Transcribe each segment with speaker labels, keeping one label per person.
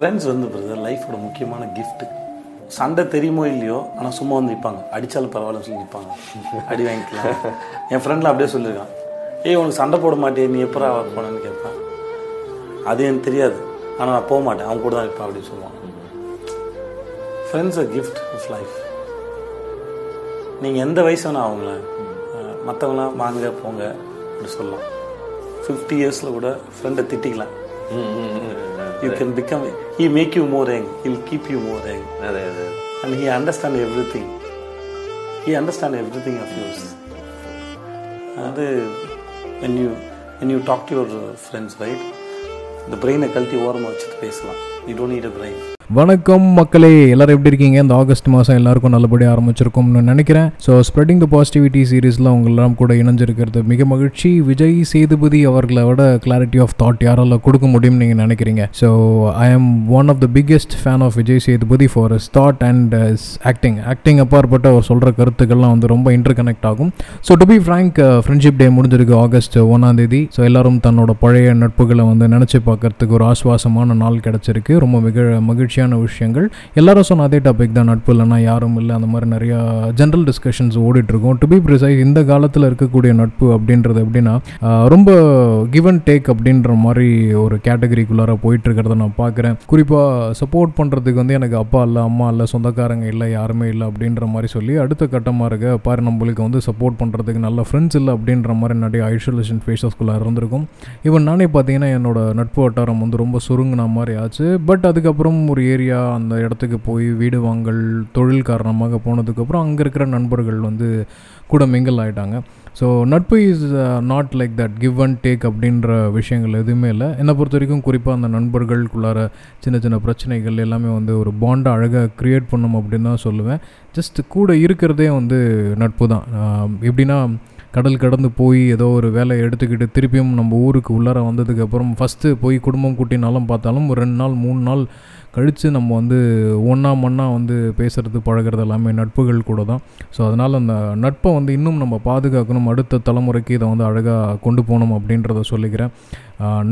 Speaker 1: Friends வந்து brother லைஃபோட முக்கியமான கிஃப்ட் சண்டை தெரியுமோ இல்லையோ ஆனால் சும்மா வந்து நிற்பாங்க அடித்தாலும் பரவாயில்லன்னு சொல்லி நிற்பாங்க அடி வாங்கிக்கலாம். என் ஃப்ரெண்டில் அப்படியே சொல்லியிருக்கான் ஏய் உனக்கு சண்டை போட மாட்டேன் நீ எப்பரா போனேன்னு கேட்பேன். அது எனக்கு தெரியாது. ஆனால் நான் போக மாட்டேன். அவன் கூட தான் இருப்பேன் அப்படின்னு சொல்லுவான். Friends a gift of life நீங்கள் எந்த வயசு வேணால் அவங்கள மற்றவங்களாம் வாங்க போங்க அப்படி சொல்லலாம். ஃபிஃப்டி இயர்ஸில் கூட ஃப்ரெண்டை திட்டிக்கலாம். you can become he make you more young he'll keep you more young
Speaker 2: അതെ അതെ
Speaker 1: and he understand everything he understand everything of yours அது when you when you talk to your friends right இந்த பிரெயினை கழட்டி ஓரமாக வச்சுட்டு பேசலாம் you don't need a brain
Speaker 3: வணக்கம் மக்களே எல்லாரும் எப்படி இருக்கீங்க? இந்த ஆகஸ்ட் மாதம் எல்லாருக்கும் நல்லபடியாக ஆரம்பிச்சிருக்கும்னு நினைக்கிறேன். ஸோ ஸ்ப்ரெடிங் த பாசிட்டிவிட்டி சீரீஸில் உங்களெல்லாம் கூட இணைஞ்சிருக்கிறது மிக மகிழ்ச்சி. விஜய் சேதுபதி அவர்களை விட கிளாரிட்டி ஆஃப் தாட் யாரால கொடுக்க முடியும்னு நீங்கள் நினைக்கிறீங்க. So I am one of the biggest fan of Vijay Sethupathi for is thought and is acting acting அப்பாற்பட்ட அவர் சொல்கிற கருத்துக்கள்லாம் வந்து ரொம்ப இன்டர் கனெக்ட் ஆகும் so to be frank friendship day முடிஞ்சிருக்கு ஆகஸ்ட் ஒன்றாம் தேதி. ஸோ எல்லாரும் தன்னோட பழைய நட்புகளை வந்து நினச்சி பார்க்கறதுக்கு ஒரு ஆஸ்வாசமான நாள் கிடச்சிருக்கு. ரொம்ப மிக மகிழ்ச்சி மகிழ்ச்சியான விஷயங்கள். எல்லாரும் சொன்ன அதே டாபிக் தான் நட்பு இல்லைன்னா யாரும் இல்லை. அந்த மாதிரி நிறையா ஜென்ரல் டிஸ்கஷன்ஸ் ஓடிட்டுருக்கோம். டு பி ப்ரிசைஸ் இந்த காலத்தில் இருக்கக்கூடிய நட்பு அப்படின்றது எப்படின்னா ரொம்ப கிவ் அண்ட் டேக் அப்படின்ற மாதிரி ஒரு கேட்டகரிக்குள்ளார போயிட்டு இருக்கிறத நான் பார்க்குறேன். குறிப்பாக சப்போர்ட் பண்ணுறதுக்கு வந்து எனக்கு அப்பா இல்லை அம்மா இல்லை சொந்தக்காரங்க இல்லை யாருமே இல்லை அப்படின்ற மாதிரி சொல்லி அடுத்த கட்டமாக இருக்க பாரு நம்மளுக்கு வந்து சப்போர்ட் பண்ணுறதுக்கு நல்ல ஃப்ரெண்ட்ஸ் இல்லை அப்படின்ற மாதிரி நிறைய ஐசோலேஷன் ஃபேஸஸ்குள்ளே இருந்திருக்கும். ஈவன் நானே பார்த்தீங்கன்னா என்னோட நட்பு வட்டாரம் வந்து ரொம்ப சுருங்கின மாதிரி ஆச்சு. பட் அதுக்கப்புறம் ஒரு ஏரியா அந்த இடத்துக்கு போய் வீடு வாங்கல் தொழில் காரணமாக போனதுக்கப்புறம் அங்கே இருக்கிற நண்பர்கள் வந்து கூட மிங்கல் ஆகிட்டாங்க ஸோ நட்பு is not like that give and take அப்படின்ற விஷயங்கள் எதுவுமே இல்லை. என்னை பொறுத்த வரைக்கும் குறிப்பாக அந்த நண்பர்களுக்குள்ளார சின்ன சின்ன பிரச்சனைகள் எல்லாமே வந்து ஒரு பாண்டை அழகாக க்ரியேட் பண்ணும் அப்படின்னு தான் சொல்லுவேன். ஜஸ்ட் கூட இருக்கிறதே வந்து நட்பு தான். எப்படின்னா கடல் கடந்து போய் ஏதோ ஒரு வேலையை எடுத்துக்கிட்டு திருப்பியும் நம்ம ஊருக்கு உள்ளார வந்ததுக்கப்புறம் ஃபஸ்ட்டு போய் குடும்பம் கூட்டினாலும் பார்த்தாலும் ஒரு ரெண்டு நாள் மூணு நாள் கழித்து நம்ம வந்து ஒன்றா மண்ணா வந்து பேசுகிறது பழகிறது எல்லாமே நட்புகள் கூட தான். ஸோ அதனால் அந்த நட்பை வந்து இன்னும் நம்ம பாதுகாக்கணும் அடுத்த தலைமுறைக்கு இதை வந்து அழகாக கொண்டு போகணும் அப்படின்றத சொல்லிக்கிறேன்.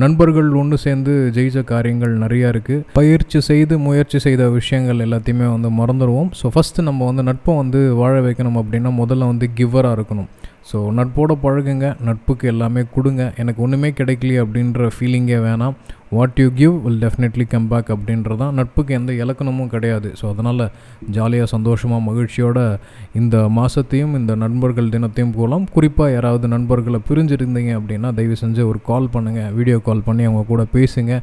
Speaker 3: நண்பர்கள் ஒன்று சேர்ந்து ஜெயிச்ச காரியங்கள் நிறையா இருக்குது பயிற்சி செய்து முயற்சி செய்த விஷயங்கள் எல்லாத்தையுமே வந்து மறந்துடுவோம். ஸோ ஃபஸ்ட்டு நம்ம வந்து நட்பை வந்து வாழ வைக்கணும் அப்படின்னா முதல்ல வந்து கிவ்வராக இருக்கணும். ஸோ நட்போட பழகுங்க நட்புக்கு எல்லாமே கொடுங்க. எனக்கு ஒன்றுமே கிடைக்கலையே அப்படின்ற ஃபீலிங்கே வேணாம். What you give will definitely come back அப்படின்றது தான் நட்புக்கு எந்த இலக்கணமும் கிடையாது. ஸோ அதனால் ஜாலியாக சந்தோஷமாக மகிழ்ச்சியோட இந்த மாதத்தையும் இந்த நண்பர்கள் தினத்தையும் போகலாம் குறிப்பாக யாராவது நண்பர்களை பிரிஞ்சிருந்தீங்க அப்படின்னா தயவு செஞ்சு ஒரு கால் பண்ணுங்கள் வீடியோ கால் பண்ணி அவங்க கூட பேசுங்க.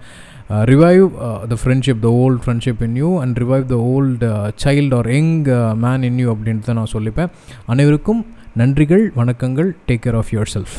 Speaker 3: Revive the friendship the old friendship in you and revive the old child or young man in you அப்படின்ட்டு நான் சொல்லிப்பேன். அனைவருக்கும் நன்றிகள் வணக்கங்கள். Take care of yourself